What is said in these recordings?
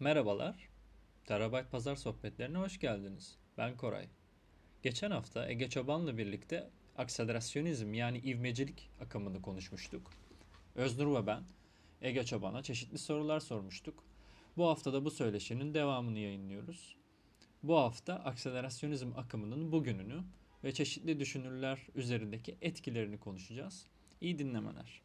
Merhabalar, Terabyte Pazar Sohbetlerine hoş geldiniz. Ben Koray. Geçen hafta Ege Çoban'la birlikte akselerasyonizm yani ivmecilik akımını konuşmuştuk. Öznur ve ben Ege Çoban'a çeşitli sorular sormuştuk. Bu hafta da bu söyleşinin devamını yayınlıyoruz. Bu hafta akselerasyonizm akımının bugününü ve çeşitli düşünürler üzerindeki etkilerini konuşacağız. İyi dinlemeler.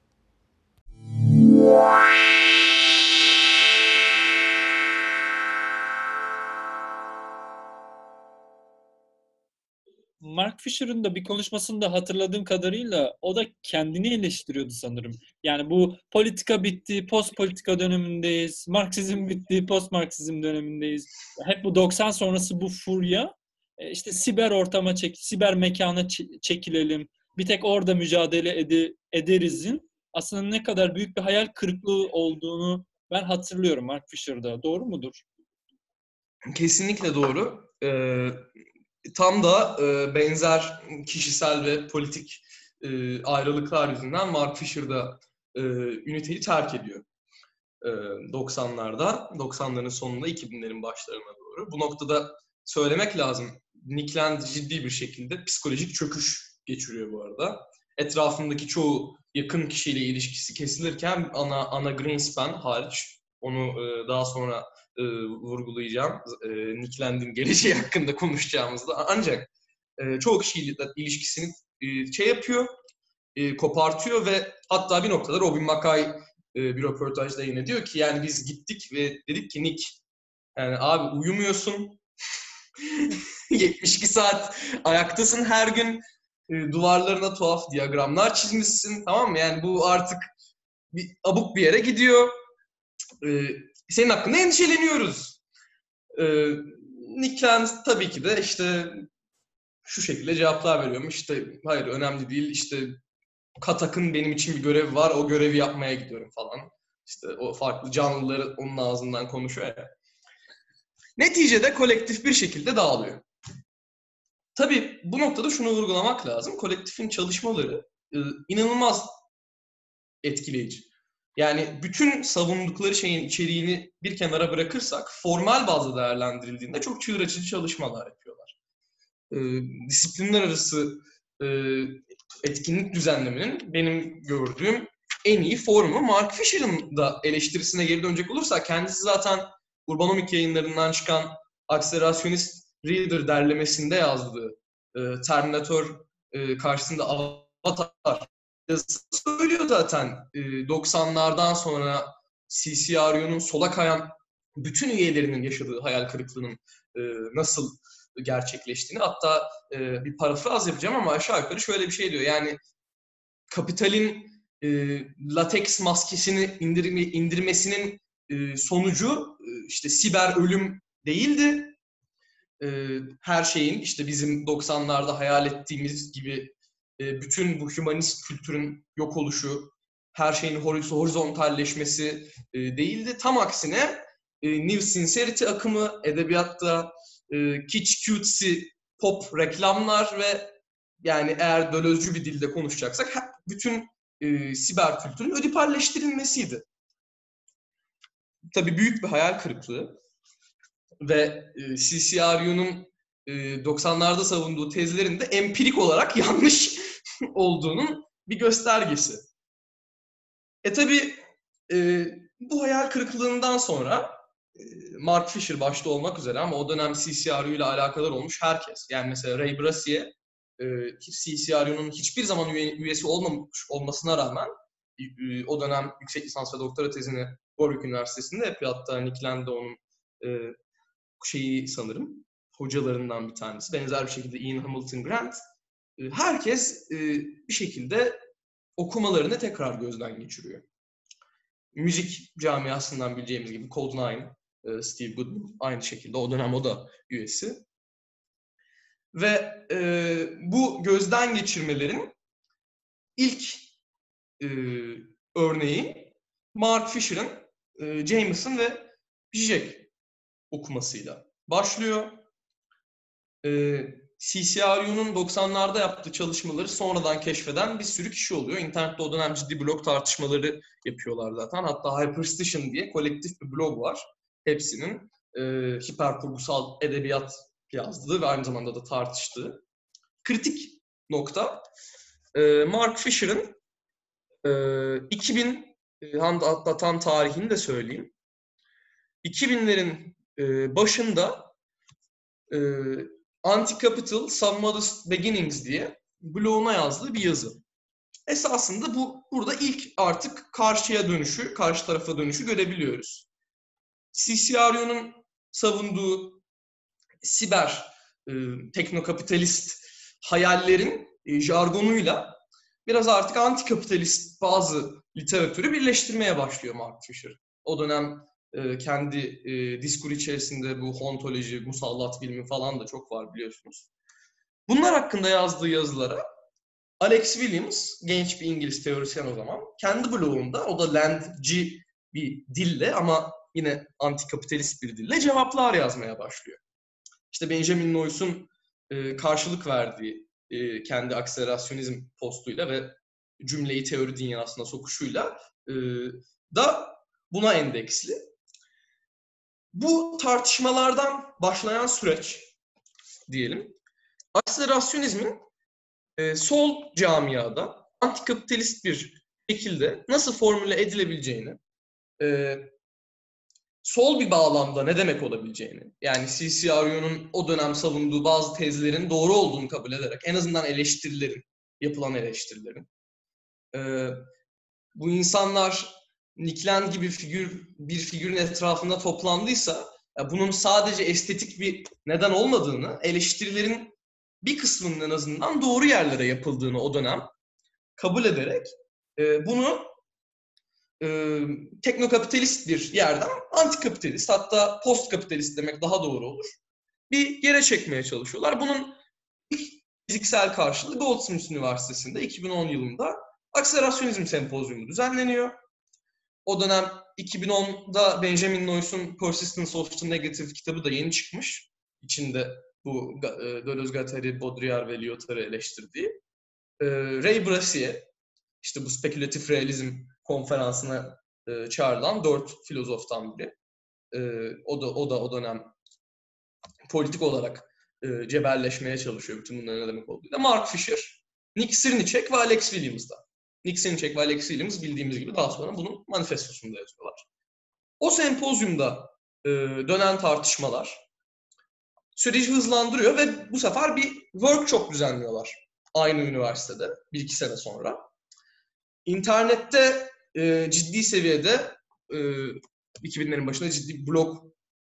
Mark Fisher'ın da bir konuşmasında hatırladığım kadarıyla o da kendini eleştiriyordu sanırım. Yani bu politika bitti, post politika dönemindeyiz. Marksizm bitti, post Marksizm dönemindeyiz. Hep bu 90 sonrası bu furya e, işte siber ortama çek, siber mekana çekilelim. Bir tek orada mücadele ede, ederizin aslında ne kadar büyük bir hayal kırıklığı olduğunu ben hatırlıyorum Mark Fisher'da. Doğru mudur? Kesinlikle doğru. Ee, tam da e, benzer kişisel ve politik e, ayrılıklar yüzünden Mark Fisher da e, üniteyi terk ediyor. E, 90'larda, 90'ların sonunda 2000'lerin başlarına doğru. Bu noktada söylemek lazım. Nick Land ciddi bir şekilde psikolojik çöküş geçiriyor bu arada. Etrafındaki çoğu yakın kişiyle ilişkisi kesilirken ana ana Greenspan hariç onu e, daha sonra e, vurgulayacağım. E, Nick geleceği hakkında konuşacağımızda. Ancak e, çoğu kişiyle ilişkisini e, şey yapıyor, e, kopartıyor ve hatta bir noktada Robin Mackay e, bir röportajda yine diyor ki yani biz gittik ve dedik ki Nick yani abi uyumuyorsun 72 saat ayaktasın her gün e, duvarlarına tuhaf diyagramlar çizmişsin tamam mı? Yani bu artık bir abuk bir yere gidiyor. E, senin hakkında endişeleniyoruz. E, Nick tabii ki de işte şu şekilde cevaplar veriyormuş. İşte hayır önemli değil işte Katak'ın benim için bir görevi var o görevi yapmaya gidiyorum falan. İşte o farklı canlıları onun ağzından konuşuyor ya. Neticede kolektif bir şekilde dağılıyor. Tabii bu noktada şunu vurgulamak lazım. Kolektifin çalışmaları e, inanılmaz etkileyici. Yani bütün savundukları şeyin içeriğini bir kenara bırakırsak formal bazda değerlendirildiğinde çok çığır açıcı çalışmalar yapıyorlar. E, disiplinler arası e, etkinlik düzenlemenin benim gördüğüm en iyi formu Mark Fisher'ın da eleştirisine geri dönecek olursa kendisi zaten Urbanomik yayınlarından çıkan Akselerasyonist Reader derlemesinde yazdığı e, Terminator e, karşısında Avatar söylüyor zaten e, 90'lardan sonra CCRU'nun sola kayan bütün üyelerinin yaşadığı hayal kırıklığının e, nasıl gerçekleştiğini hatta e, bir parafraz yapacağım ama aşağı yukarı şöyle bir şey diyor. Yani kapitalin e, lateks maskesini indirme, indirmesinin e, sonucu e, işte siber ölüm değildi. E, her şeyin işte bizim 90'larda hayal ettiğimiz gibi e, bütün bu humanist kültürün yok oluşu, her şeyin horizontalleşmesi e, değildi. Tam aksine e, New Sincerity akımı edebiyatta e, kitsch cutesy pop reklamlar ve yani eğer dölözcü bir dilde konuşacaksak bütün e, siber kültürün ödipalleştirilmesiydi. Tabii büyük bir hayal kırıklığı ve e, CCRU'nun e, 90'larda savunduğu tezlerin de empirik olarak yanlış olduğunun bir göstergesi. E tabi e, bu hayal kırıklığından sonra e, Mark Fisher başta olmak üzere ama o dönem CCRU ile alakadar olmuş herkes. Yani mesela Ray Brassier e, CCRU'nun hiçbir zaman üye, üyesi olmamış olmasına rağmen e, o dönem yüksek lisans ve doktora tezini Warwick Üniversitesi'nde yapıyor. Hatta Nick Land onun e, şeyi sanırım hocalarından bir tanesi. Benzer bir şekilde Ian Hamilton Grant. E, herkes e, bir şekilde okumalarını tekrar gözden geçiriyor. Müzik camiasından bileceğimiz gibi Cold Nine, e, Steve Goodman aynı şekilde o dönem o da üyesi. Ve e, bu gözden geçirmelerin ilk örneği Mark Fisher'ın e, Jameson ve Zizek okumasıyla başlıyor. CCRU'nun 90'larda yaptığı çalışmaları sonradan keşfeden bir sürü kişi oluyor. İnternette o dönem ciddi blog tartışmaları yapıyorlar zaten. Hatta Hyperstition diye kolektif bir blog var. hepsinin e, hiperkurgusal edebiyat yazdığı ve aynı zamanda da tartıştığı. Kritik nokta e, Mark Fisher'ın e, 2000 e, hatta tam tarihini de söyleyeyim. 2000'lerin e, başında e, Anti-Capital Some Modest Beginnings diye bloguna yazdığı bir yazı. Esasında bu burada ilk artık karşıya dönüşü, karşı tarafa dönüşü görebiliyoruz. CCRU'nun savunduğu siber, e, teknokapitalist hayallerin e, jargonuyla biraz artık antikapitalist bazı literatürü birleştirmeye başlıyor Mark Fisher. O dönem e, kendi e, diskur içerisinde bu ontoloji, musallat bilimi falan da çok var biliyorsunuz. Bunlar hakkında yazdığı yazılara Alex Williams, genç bir İngiliz teorisyen o zaman, kendi blogunda, o da landci bir dille ama yine antikapitalist bir dille cevaplar yazmaya başlıyor. İşte Benjamin Noyce'un e, karşılık verdiği e, kendi akselerasyonizm postuyla ve cümleyi teori dünyasına sokuşuyla e, da buna endeksli. Bu tartışmalardan başlayan süreç diyelim, akselerasyonizmin e, sol camiada antikapitalist bir şekilde nasıl formüle edilebileceğini, e, sol bir bağlamda ne demek olabileceğini, yani CCRU'nun o dönem savunduğu bazı tezlerin doğru olduğunu kabul ederek, en azından eleştirilerin, yapılan eleştirilerin, e, bu insanlar Niklen gibi figür bir figürün etrafında toplandıysa bunun sadece estetik bir neden olmadığını, eleştirilerin bir kısmının en azından doğru yerlere yapıldığını o dönem kabul ederek e, bunu e, teknokapitalist bir yerden antikapitalist hatta postkapitalist demek daha doğru olur. Bir yere çekmeye çalışıyorlar. Bunun ilk fiziksel karşılığı Goldsmiths Üniversitesi'nde 2010 yılında akselerasyonizm sempozyumu düzenleniyor. O dönem 2010'da Benjamin Noyce'un Persistence of the Negative kitabı da yeni çıkmış. İçinde bu e, Deleuze, Guattari, Baudrillard ve Lyotard'ı eleştirdiği. E, Ray Brassier, işte bu spekülatif realizm konferansına e, çağrılan dört filozoftan biri. O da o da o dönem politik olarak cebelleşmeye çalışıyor bütün bunların ne demek olduğuyla. Mark Fisher, Nick Srnicek ve Alex Williams'da. Nick Srnicek ve Alex Williams bildiğimiz gibi daha sonra bunun manifestosunda yazıyorlar. O sempozyumda dönen tartışmalar süreci hızlandırıyor ve bu sefer bir workshop düzenliyorlar. Aynı üniversitede bir iki sene sonra. İnternette e, ciddi seviyede e, 2000'lerin başında ciddi blog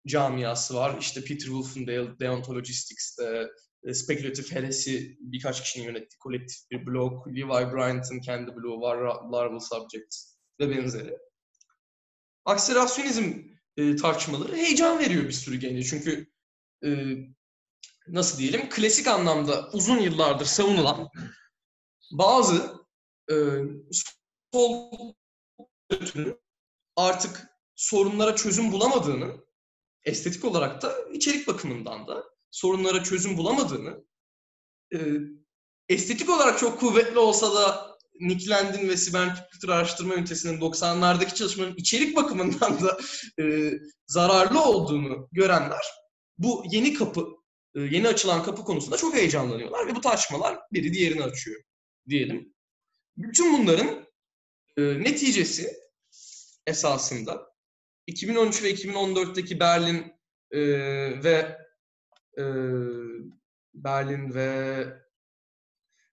camiası var. İşte Peter Wolf'un Deontologistics'te, e, Speculative Heresy birkaç kişinin yönettiği kolektif bir blog. Levi Bryant'ın kendi blogu var, Larval Subjects ve benzeri. Akselerasyonizm e, tartışmaları heyecan veriyor bir sürü gence. Çünkü e, nasıl diyelim klasik anlamda uzun yıllardır savunulan bazı e, sol artık sorunlara çözüm bulamadığını estetik olarak da içerik bakımından da sorunlara çözüm bulamadığını e, estetik olarak çok kuvvetli olsa da Nick Landin ve Siber Kültür Araştırma Ünitesi'nin 90'lardaki çalışmanın içerik bakımından da e, zararlı olduğunu görenler bu yeni kapı, e, yeni açılan kapı konusunda çok heyecanlanıyorlar ve bu tartışmalar biri diğerini açıyor diyelim. Bütün bunların e, neticesi esasında 2013 ve 2014'teki Berlin e, ve e, Berlin ve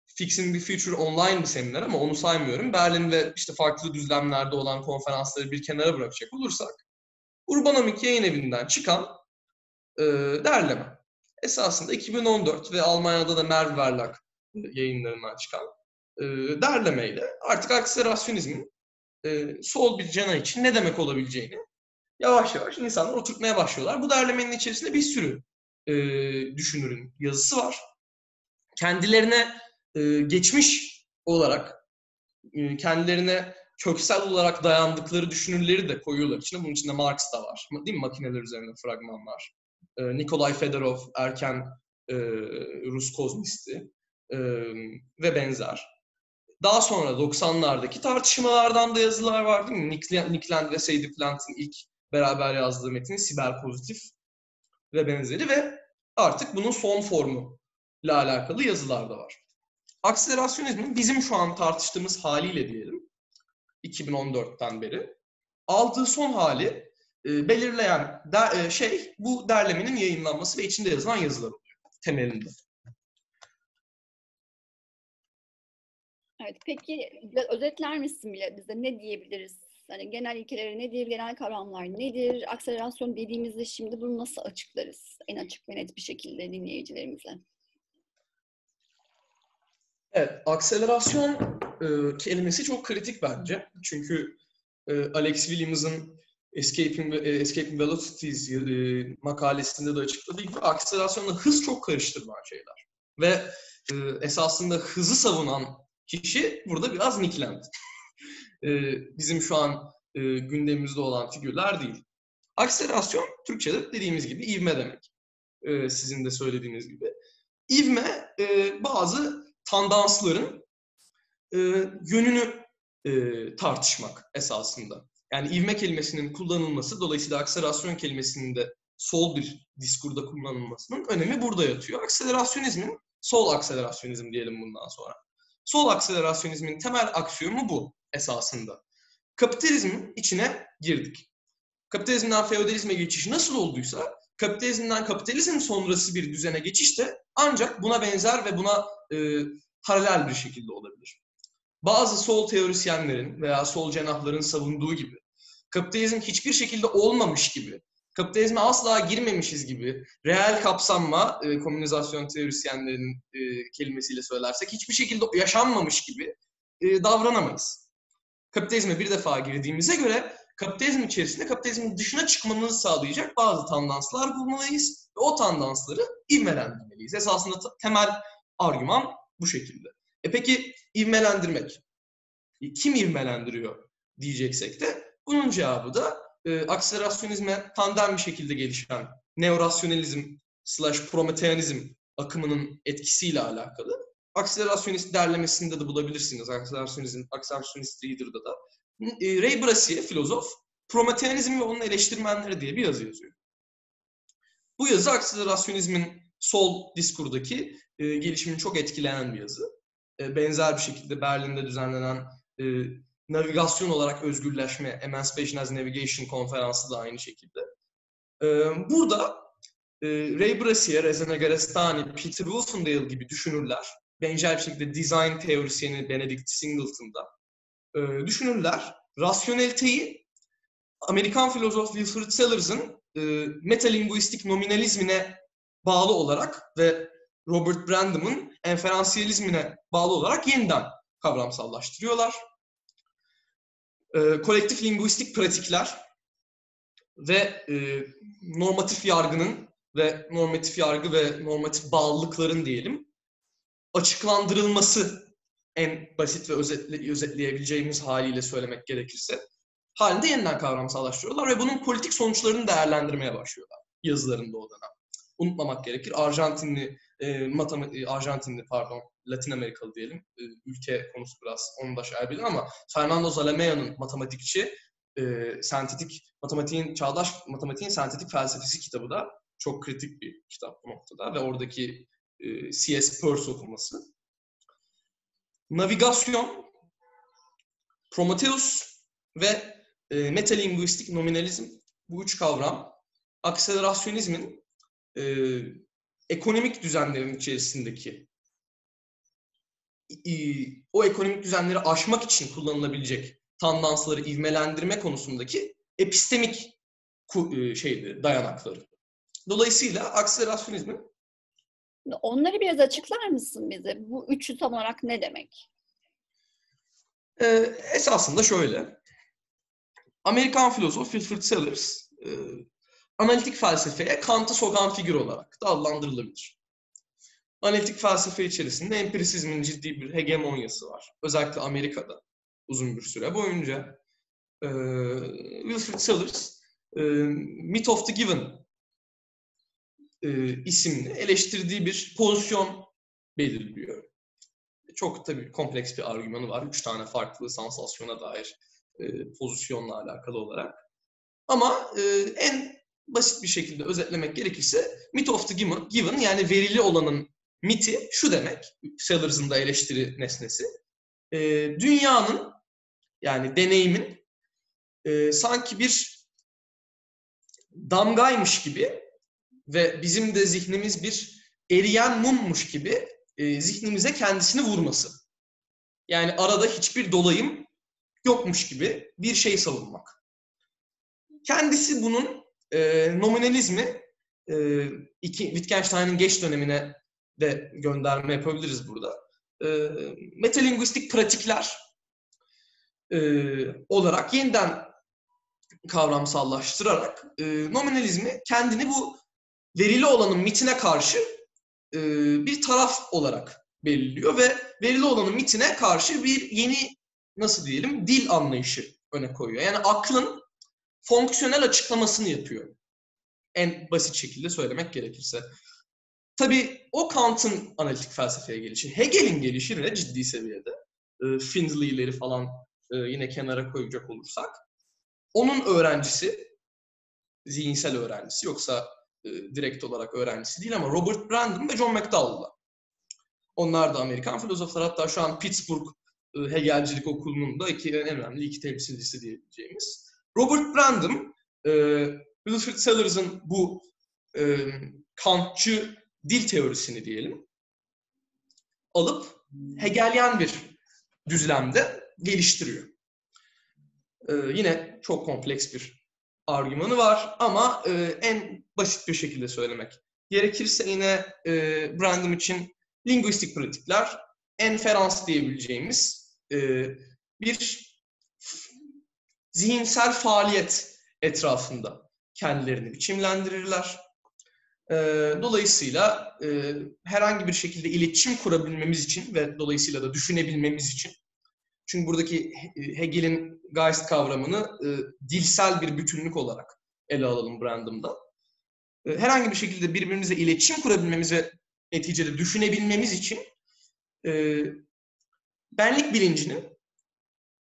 Fixing the Future online bir seminer ama onu saymıyorum. Berlin ve işte farklı düzlemlerde olan konferansları bir kenara bırakacak olursak Urbanomik yayın evinden çıkan e, derleme. Esasında 2014 ve Almanya'da da Merv Verlag yayınlarından çıkan e, derlemeyle artık akselerasyonizmin e, sol bir cana için ne demek olabileceğini yavaş yavaş insanlar oturtmaya başlıyorlar. Bu derlemenin içerisinde bir sürü e, düşünürün yazısı var. Kendilerine e, geçmiş olarak e, kendilerine köksel olarak dayandıkları düşünürleri de koyuyorlar içine. Bunun içinde Marx da var. Değil mi? Makineler üzerine fragmanlar. E, Nikolay Fedorov erken e, Rus kozmisti e, ve benzer. Daha sonra 90'lardaki tartışmalardan da yazılar var değil mi? Nick, Land ve Sadie Plant'ın ilk beraber yazdığı metin siber pozitif ve benzeri ve artık bunun son formu ile alakalı yazılar da var. Akselerasyonizmin bizim şu an tartıştığımız haliyle diyelim 2014'ten beri aldığı son hali e, belirleyen der, e, şey bu derlemenin yayınlanması ve içinde yazılan yazılar oluyor temelinde. Evet, peki özetler misin bile bize ne diyebiliriz? Hani genel ilkeleri nedir, genel kavramlar nedir? Akselerasyon dediğimizde şimdi bunu nasıl açıklarız? En açık ve net bir şekilde dinleyicilerimize. Evet, akselerasyon e, kelimesi çok kritik bence. Çünkü e, Alex Williams'ın Escaping, e, Escaping Velocities e, makalesinde de açıkladığı gibi akselerasyonla hız çok karıştırılan şeyler. Ve e, esasında hızı savunan kişi burada biraz e, bizim şu an e, gündemimizde olan figürler değil. Akselerasyon Türkçe'de dediğimiz gibi ivme demek. E, sizin de söylediğiniz gibi. İvme e, bazı tandansların e, yönünü e, tartışmak esasında. Yani ivme kelimesinin kullanılması, dolayısıyla akselerasyon kelimesinin de sol bir diskurda kullanılmasının önemi burada yatıyor. Akselerasyonizmin, sol akselerasyonizm diyelim bundan sonra. Sol akselerasyonizmin temel aksiyomu bu esasında. Kapitalizmin içine girdik. Kapitalizmden feodalizme geçiş nasıl olduysa, kapitalizmden kapitalizm sonrası bir düzene geçiş de ancak buna benzer ve buna e, paralel bir şekilde olabilir. Bazı sol teorisyenlerin veya sol cenahların savunduğu gibi kapitalizm hiçbir şekilde olmamış gibi, kapitalizme asla girmemişiz gibi, reel kapsanma, e, komünizasyon teorisyenlerinin e, kelimesiyle söylersek, hiçbir şekilde yaşanmamış gibi e, davranamayız. Kapitalizme bir defa girdiğimize göre kapitalizm içerisinde kapitalizmin dışına çıkmamızı sağlayacak bazı tandanslar bulmalıyız ve o tandansları ivmelendirmeliyiz. Esasında temel argüman bu şekilde. E peki ivmelendirmek? Kim ivmelendiriyor diyeceksek de bunun cevabı da e, akselerasyonizme tandem bir şekilde gelişen neorasyonalizm slash prometeanizm akımının etkisiyle alakalı. Akselerasyonist derlemesinde de bulabilirsiniz. Akselerasyonizm, akselerasyonist reader'da da. E, Ray Brassier, filozof, Prometeanizm ve onun eleştirmenleri diye bir yazı yazıyor. Bu yazı akselerasyonizmin sol diskurdaki e, gelişimini çok etkileyen bir yazı. E, benzer bir şekilde Berlin'de düzenlenen e, navigasyon olarak özgürleşme, Emancipation as Navigation konferansı da aynı şekilde. E, burada e, Ray Brassier, Rezene Garestani, Peter Wolfendale gibi düşünürler, benzer bir şekilde design teorisyeni Benedict Singleton'da e, düşünürler, rasyoneliteyi Amerikan filozof Wilfrid Sellers'ın e, metalinguistik nominalizmine bağlı olarak ve Robert Brandam'ın enferansiyelizmine bağlı olarak yeniden kavramsallaştırıyorlar. E, kolektif linguistik pratikler ve e, normatif yargının ve normatif yargı ve normatif bağlılıkların diyelim açıklandırılması en basit ve özetle, özetleyebileceğimiz haliyle söylemek gerekirse halinde yeniden kavramsallaştırıyorlar ve bunun politik sonuçlarını değerlendirmeye başlıyorlar yazılarında o dönem. Unutmamak gerekir. Arjantinli, e, matematik, Arjantinli pardon, Latin Amerikalı diyelim. E, ülke konusu biraz onu da şey bilir ama Fernando Zalameya'nın matematikçi, e, sentetik matematiğin çağdaş matematiğin sentetik felsefesi kitabı da çok kritik bir kitap bu noktada ve oradaki e, C.S. Peirce okuması. Navigasyon, Prometheus ve e, metalinguistik nominalizm bu üç kavram akselerasyonizmin e, ekonomik düzenlerin içerisindeki e, o ekonomik düzenleri aşmak için kullanılabilecek tandansları ivmelendirme konusundaki epistemik e, şeydi, dayanakları. Dolayısıyla akselerasyonizmin Onları biraz açıklar mısın bize? Bu üçü tam olarak ne demek? Ee, esasında şöyle. Amerikan filozof Wilfrid Sellers e, analitik felsefeye Kant'ı sokan figür olarak da adlandırılabilir. Analitik felsefe içerisinde empirisizmin ciddi bir hegemonyası var. Özellikle Amerika'da uzun bir süre boyunca. E, Wilfrid Sellers e, Myth of the Given e, isimli eleştirdiği bir pozisyon belirliyor. Çok tabii kompleks bir argümanı var. Üç tane farklı sansasyona dair e, pozisyonla alakalı olarak. Ama e, en basit bir şekilde özetlemek gerekirse myth of the given, given yani verili olanın miti şu demek, Sellers'ın da eleştiri nesnesi. E, dünyanın yani deneyimin e, sanki bir damgaymış gibi ve bizim de zihnimiz bir eriyen mummuş gibi e, zihnimize kendisini vurması. Yani arada hiçbir dolayım yokmuş gibi bir şey savunmak. Kendisi bunun e, nominalizmi e, iki, Wittgenstein'in geç dönemine de gönderme yapabiliriz burada. E, metalinguistik pratikler e, olarak yeniden kavramsallaştırarak e, nominalizmi kendini bu verili olanın mitine karşı e, bir taraf olarak belirliyor ve verili olanın mitine karşı bir yeni nasıl diyelim dil anlayışı öne koyuyor. Yani aklın fonksiyonel açıklamasını yapıyor. En basit şekilde söylemek gerekirse. Tabii o Kant'ın analitik felsefeye gelişi, Hegel'in gelişi yine ciddi seviyede. E, Findley'leri falan e, yine kenara koyacak olursak. Onun öğrencisi, zihinsel öğrencisi yoksa e, direkt olarak öğrencisi değil ama Robert Brandon ve John McDowell'la. Onlar da Amerikan filozoflar. Hatta şu an Pittsburgh e, Hegelcilik Okulu'nun da iki, en önemli iki temsilcisi diyebileceğimiz. Robert Brandon, e, Wilfrid Sellers'ın bu e, Kantçı dil teorisini diyelim, alıp Hegelian bir düzlemde geliştiriyor. E, yine çok kompleks bir argümanı var ama e, en basit bir şekilde söylemek gerekirse yine e, Brandon için linguistik pratikler enferans diyebileceğimiz e, bir zihinsel faaliyet etrafında kendilerini biçimlendirirler. E, dolayısıyla e, herhangi bir şekilde iletişim kurabilmemiz için ve dolayısıyla da düşünebilmemiz için çünkü buradaki Hegel'in Geist kavramını e, dilsel bir bütünlük olarak ele alalım Brandon'da. E, herhangi bir şekilde birbirimizle iletişim kurabilmemiz ve neticede düşünebilmemiz için e, benlik bilincinin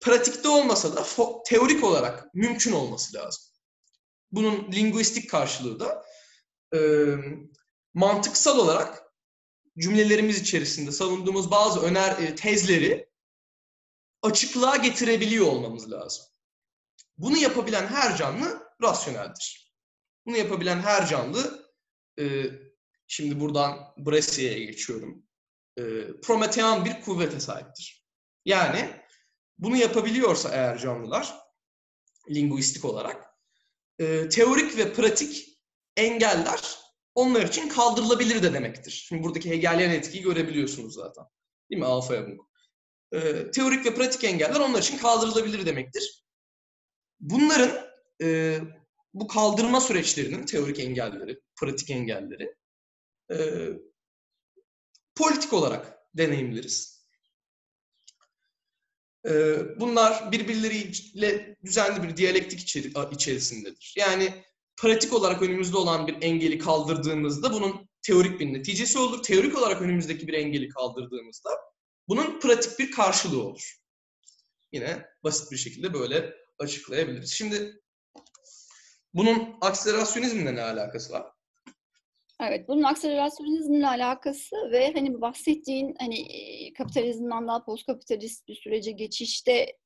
pratikte olmasa da teorik olarak mümkün olması lazım. Bunun linguistik karşılığı da e, mantıksal olarak cümlelerimiz içerisinde savunduğumuz bazı öner e, tezleri açıklığa getirebiliyor olmamız lazım. Bunu yapabilen her canlı rasyoneldir. Bunu yapabilen her canlı, e, şimdi buradan Brescia'ya geçiyorum, e, Prometean bir kuvvete sahiptir. Yani bunu yapabiliyorsa eğer canlılar, linguistik olarak, e, teorik ve pratik engeller onlar için kaldırılabilir de demektir. Şimdi buradaki Hegelian etkiyi görebiliyorsunuz zaten. Değil mi? Alfa'ya bu e, teorik ve pratik engeller onlar için kaldırılabilir demektir. Bunların e, bu kaldırma süreçlerinin teorik engelleri, pratik engelleri e, politik olarak deneyimleriz. E, bunlar birbirleriyle düzenli bir diyalektik içeri, içerisindedir. Yani pratik olarak önümüzde olan bir engeli kaldırdığımızda bunun teorik bir neticesi olur. Teorik olarak önümüzdeki bir engeli kaldırdığımızda bunun pratik bir karşılığı olur. Yine basit bir şekilde böyle açıklayabiliriz. Şimdi bunun akselerasyonizmle ne alakası var? Evet, bunun akselerasyonizmle alakası ve hani bahsettiğin hani kapitalizmden daha postkapitalist bir sürece geçişte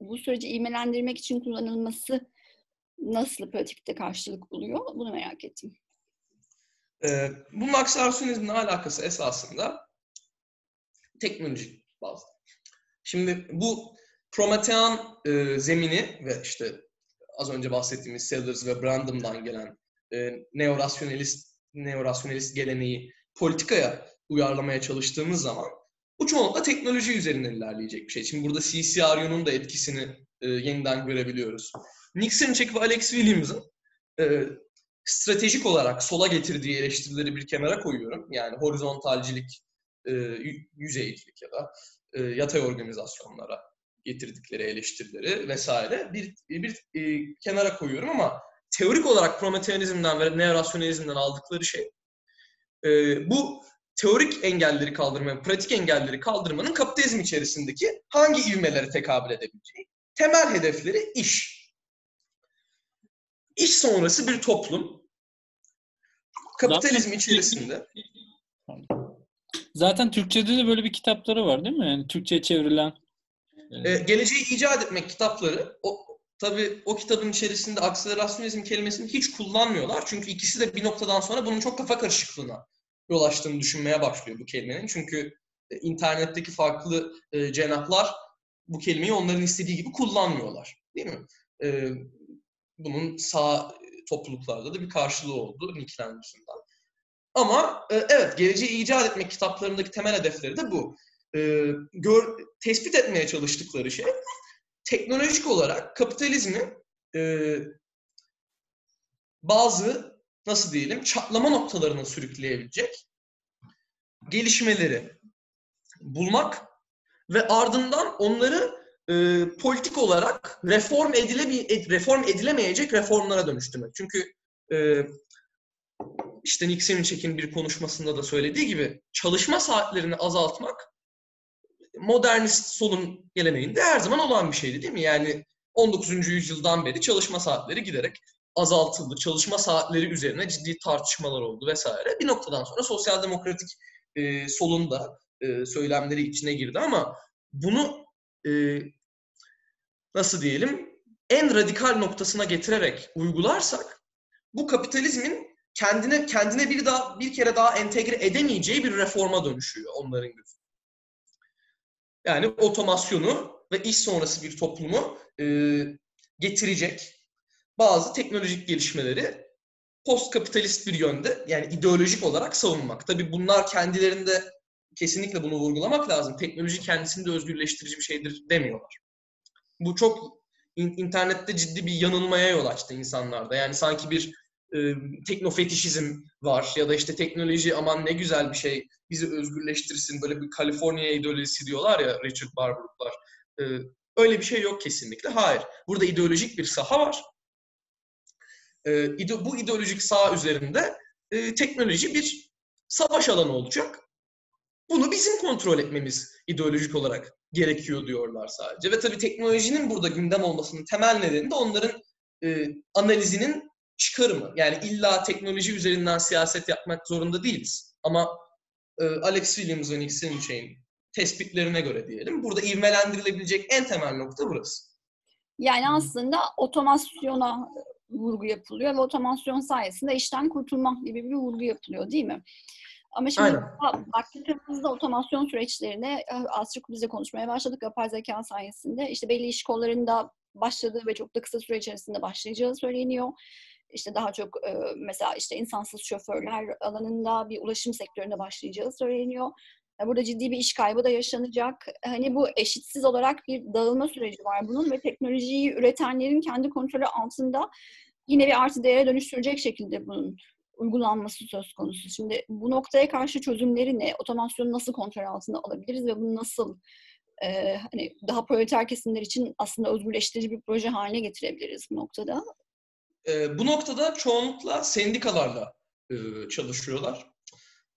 bu süreci ivmelendirmek için kullanılması nasıl pratikte karşılık buluyor? Bunu merak ettim. Ee, bunun akselerasyonizmle alakası esasında teknoloji bazlı. Şimdi bu Promethean e, zemini ve işte az önce bahsettiğimiz Sellers ve Brandon'dan gelen e, neorasyonelist neorasyonelist geleneği politikaya uyarlamaya çalıştığımız zaman bu çoğunlukla teknoloji üzerinden ilerleyecek bir şey. Şimdi burada CCRU'nun da etkisini e, yeniden görebiliyoruz. Nixonchik ve Alex Williams'ın e, stratejik olarak sola getirdiği eleştirileri bir kenara koyuyorum. Yani horizontalcilik e, yüzeycilik ya da e, yatay organizasyonlara getirdikleri eleştirileri vesaire bir, bir e, kenara koyuyorum ama teorik olarak prometeanizmden ve neorasyonalizmden aldıkları şey e, bu teorik engelleri kaldırma, pratik engelleri kaldırmanın kapitalizm içerisindeki hangi ivmelere tekabül edebileceği. Temel hedefleri iş. iş sonrası bir toplum. Kapitalizm içerisinde. Zaten Türkçe'de de böyle bir kitapları var değil mi? Yani Türkçe'ye çevrilen. Ee, geleceği icat etmek kitapları. O, tabii o kitabın içerisinde akselerasyonizm kelimesini hiç kullanmıyorlar. Çünkü ikisi de bir noktadan sonra bunun çok kafa karışıklığına yol açtığını düşünmeye başlıyor bu kelimenin. Çünkü e, internetteki farklı e, cenahlar bu kelimeyi onların istediği gibi kullanmıyorlar. Değil mi? E, bunun sağ topluluklarda da bir karşılığı oldu Nick'len yüzünden. Ama e, evet geleceği icat etmek kitaplarındaki temel hedefleri de bu. E, gör, tespit etmeye çalıştıkları şey teknolojik olarak kapitalizmi e, bazı nasıl diyelim çatlama noktalarına sürükleyebilecek gelişmeleri bulmak ve ardından onları e, politik olarak reform edile reform edilemeyecek reformlara dönüştürmek. Çünkü e, işte Nixon'ın çekin bir konuşmasında da söylediği gibi çalışma saatlerini azaltmak modernist solun geleneğinde her zaman olan bir şeydi değil mi? Yani 19. yüzyıldan beri çalışma saatleri giderek azaltıldı. Çalışma saatleri üzerine ciddi tartışmalar oldu vesaire. Bir noktadan sonra sosyal demokratik e, solun da e, söylemleri içine girdi ama bunu e, nasıl diyelim en radikal noktasına getirerek uygularsak bu kapitalizmin kendine kendine bir daha bir kere daha entegre edemeyeceği bir reforma dönüşüyor onların gözünde. Yani otomasyonu ve iş sonrası bir toplumu e, getirecek bazı teknolojik gelişmeleri post kapitalist bir yönde yani ideolojik olarak savunmak. Tabii bunlar kendilerinde kesinlikle bunu vurgulamak lazım. Teknoloji kendisinde özgürleştirici bir şeydir demiyorlar. Bu çok internette ciddi bir yanılmaya yol açtı insanlarda. Yani sanki bir e, teknofetişizm var ya da işte teknoloji aman ne güzel bir şey bizi özgürleştirsin böyle bir Kaliforniya ideolojisi diyorlar ya Richard Barber'lar. E, öyle bir şey yok kesinlikle. Hayır. Burada ideolojik bir saha var. E, ide, bu ideolojik saha üzerinde e, teknoloji bir savaş alanı olacak. Bunu bizim kontrol etmemiz ideolojik olarak gerekiyor diyorlar sadece. Ve tabii teknolojinin burada gündem olmasının temel nedeni de onların e, analizinin çıkarımı. Yani illa teknoloji üzerinden siyaset yapmak zorunda değiliz. Ama e, Alex Williams ve Nick Sinchain tespitlerine göre diyelim. Burada ivmelendirilebilecek en temel nokta burası. Yani aslında otomasyona vurgu yapılıyor ve otomasyon sayesinde işten kurtulma gibi bir vurgu yapılıyor değil mi? Ama şimdi baktığımızda otomasyon süreçlerine e, az çok bize konuşmaya başladık yapay zeka sayesinde. İşte belli iş kollarında başladığı ve çok da kısa süre içerisinde başlayacağı söyleniyor işte daha çok e, mesela işte insansız şoförler alanında bir ulaşım sektöründe başlayacağı söyleniyor. Burada ciddi bir iş kaybı da yaşanacak. Hani bu eşitsiz olarak bir dağılma süreci var bunun ve teknolojiyi üretenlerin kendi kontrolü altında yine bir artı değere dönüştürecek şekilde bunun uygulanması söz konusu. Şimdi bu noktaya karşı çözümleri ne? Otomasyonu nasıl kontrol altında alabiliriz ve bunu nasıl e, hani daha proleter kesimler için aslında özgürleştirici bir proje haline getirebiliriz bu noktada? E, bu noktada çoğunlukla sendikalarla e, çalışıyorlar.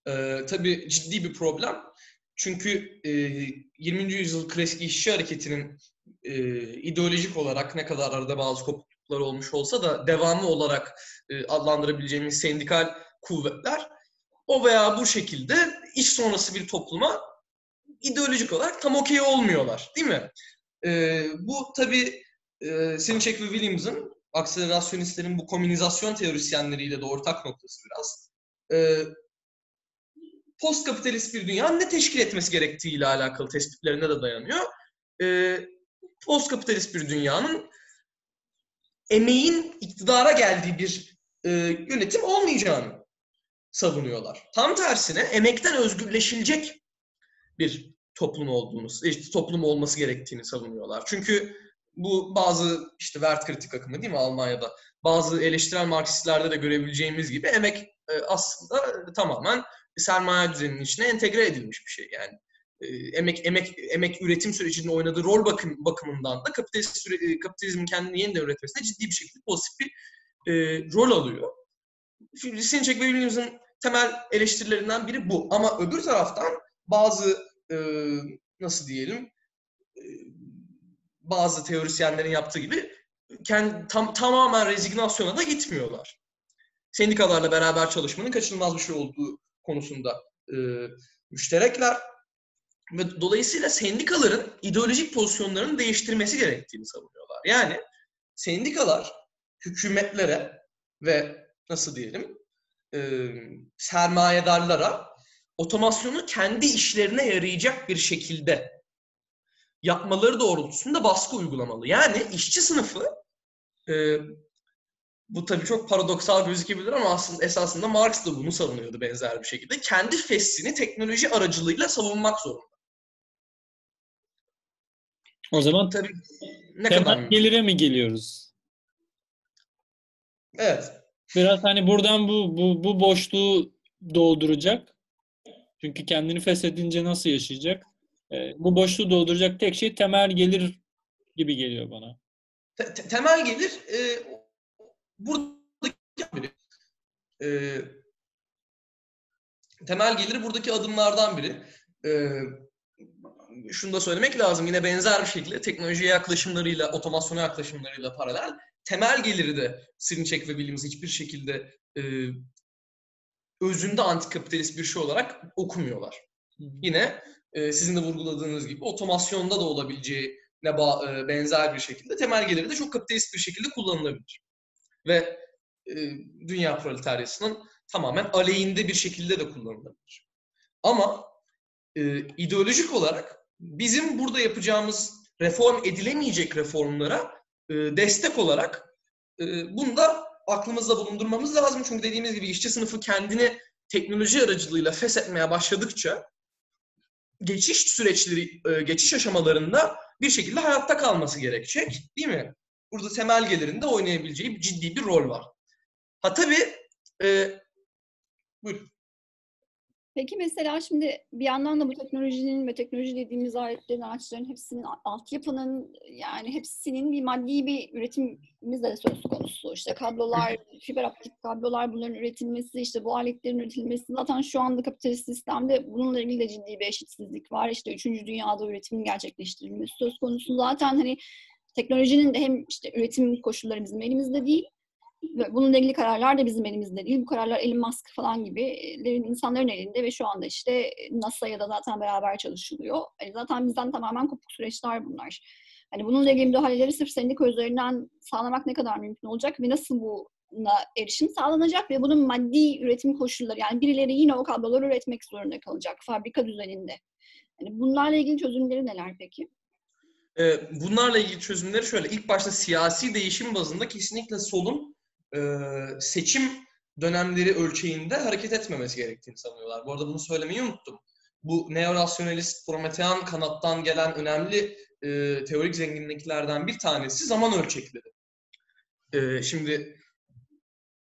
E, tabii ciddi bir problem. Çünkü e, 20. yüzyıl klasik işçi hareketinin e, ideolojik olarak ne kadar arada bazı kopukluklar olmuş olsa da devamı olarak e, adlandırabileceğimiz sendikal kuvvetler o veya bu şekilde iş sonrası bir topluma ideolojik olarak tam okey olmuyorlar. Değil mi? E, bu tabii e, Sinchek ve Williams'ın akselerasyonistlerin bu komünizasyon teorisyenleriyle de ortak noktası biraz. E, post kapitalist bir dünya ne teşkil etmesi gerektiğiyle alakalı tespitlerine de dayanıyor. E, post kapitalist bir dünyanın emeğin iktidara geldiği bir e, yönetim olmayacağını savunuyorlar. Tam tersine emekten özgürleşilecek bir toplum olduğunu, toplum olması gerektiğini savunuyorlar. Çünkü bu bazı işte Wert kritik akımı değil mi Almanya'da? Bazı eleştirel Marksistlerde de görebileceğimiz gibi emek e, aslında tamamen sermaye düzeninin içine entegre edilmiş bir şey yani. E, emek emek emek üretim sürecinde oynadığı rol bakım bakımından da kapitalist süre, e, kapitalizmin kendini yeniden üretmesinde ciddi bir şekilde pozitif bir e, rol alıyor. Sinçek ve Williams'ın temel eleştirilerinden biri bu. Ama öbür taraftan bazı e, nasıl diyelim bazı teorisyenlerin yaptığı gibi kendi, tam, tamamen rezignasyona da gitmiyorlar. Sendikalarla beraber çalışmanın kaçınılmaz bir şey olduğu konusunda e, müşterekler. Ve dolayısıyla sendikaların ideolojik pozisyonlarını değiştirmesi gerektiğini savunuyorlar. Yani sendikalar hükümetlere ve nasıl diyelim e, sermayedarlara otomasyonu kendi işlerine yarayacak bir şekilde yapmaları doğrultusunda baskı uygulamalı. Yani işçi sınıfı e, bu tabii çok paradoksal gözükebilir ama aslında esasında Marx da bunu savunuyordu benzer bir şekilde. Kendi fesini teknoloji aracılığıyla savunmak zorunda. O zaman Tabii ne temel kadar gelire mi geliyoruz? Evet. Biraz hani buradan bu bu bu boşluğu dolduracak. Çünkü kendini feshedince nasıl yaşayacak? Ee, bu boşluğu dolduracak tek şey temel gelir gibi geliyor bana. Te- te- temel gelir e, buradaki. E, temel gelir buradaki adımlardan biri. E, şunu da söylemek lazım. Yine benzer bir şekilde teknolojiye yaklaşımlarıyla, otomasyona yaklaşımlarıyla paralel temel geliri de Srinçek ve Williams hiçbir şekilde e, özünde antikapitalist bir şey olarak okumuyorlar. Yine e, sizin de vurguladığınız gibi otomasyonda da olabileceği ne e, benzer bir şekilde temel geliri de çok kapitalist bir şekilde kullanılabilir. Ve e, dünya proletaryasının tamamen aleyhinde bir şekilde de kullanılabilir. Ama e, ideolojik olarak bizim burada yapacağımız reform edilemeyecek reformlara e, destek olarak e, bunu da aklımızda bulundurmamız lazım. Çünkü dediğimiz gibi işçi sınıfı kendini teknoloji aracılığıyla feshetmeye başladıkça geçiş süreçleri, e, geçiş aşamalarında bir şekilde hayatta kalması gerekecek. Değil mi? Burada temel gelirinde oynayabileceği ciddi bir rol var. Ha tabii e, buyurun. Peki mesela şimdi bir yandan da bu teknolojinin ve teknoloji dediğimiz aletlerin, araçların hepsinin, altyapının yani hepsinin bir maddi bir üretimimiz de söz konusu. İşte kablolar, fiber optik kablolar bunların üretilmesi, işte bu aletlerin üretilmesi zaten şu anda kapitalist sistemde bununla ilgili de ciddi bir eşitsizlik var. İşte üçüncü dünyada üretimin gerçekleştirilmesi söz konusu. Zaten hani teknolojinin de hem işte üretim koşulları bizim elimizde değil ve bununla ilgili kararlar da bizim elimizde değil. Bu kararlar Elon Musk falan gibilerin insanların elinde ve şu anda işte NASA'ya da zaten beraber çalışılıyor. Yani zaten bizden tamamen kopuk süreçler bunlar. Hani bununla ilgili müdahaleleri sırf sendika üzerinden sağlamak ne kadar mümkün olacak ve nasıl buna erişim sağlanacak ve bunun maddi üretim koşulları yani birileri yine o kabloları üretmek zorunda kalacak fabrika düzeninde. Yani bunlarla ilgili çözümleri neler peki? E, bunlarla ilgili çözümleri şöyle. İlk başta siyasi değişim bazında kesinlikle solun e, seçim dönemleri ölçeğinde hareket etmemesi gerektiğini savunuyorlar. Bu arada bunu söylemeyi unuttum. Bu neorasyonalist Prometean kanattan gelen önemli e, teorik zenginliklerden bir tanesi zaman ölçekleri. E, şimdi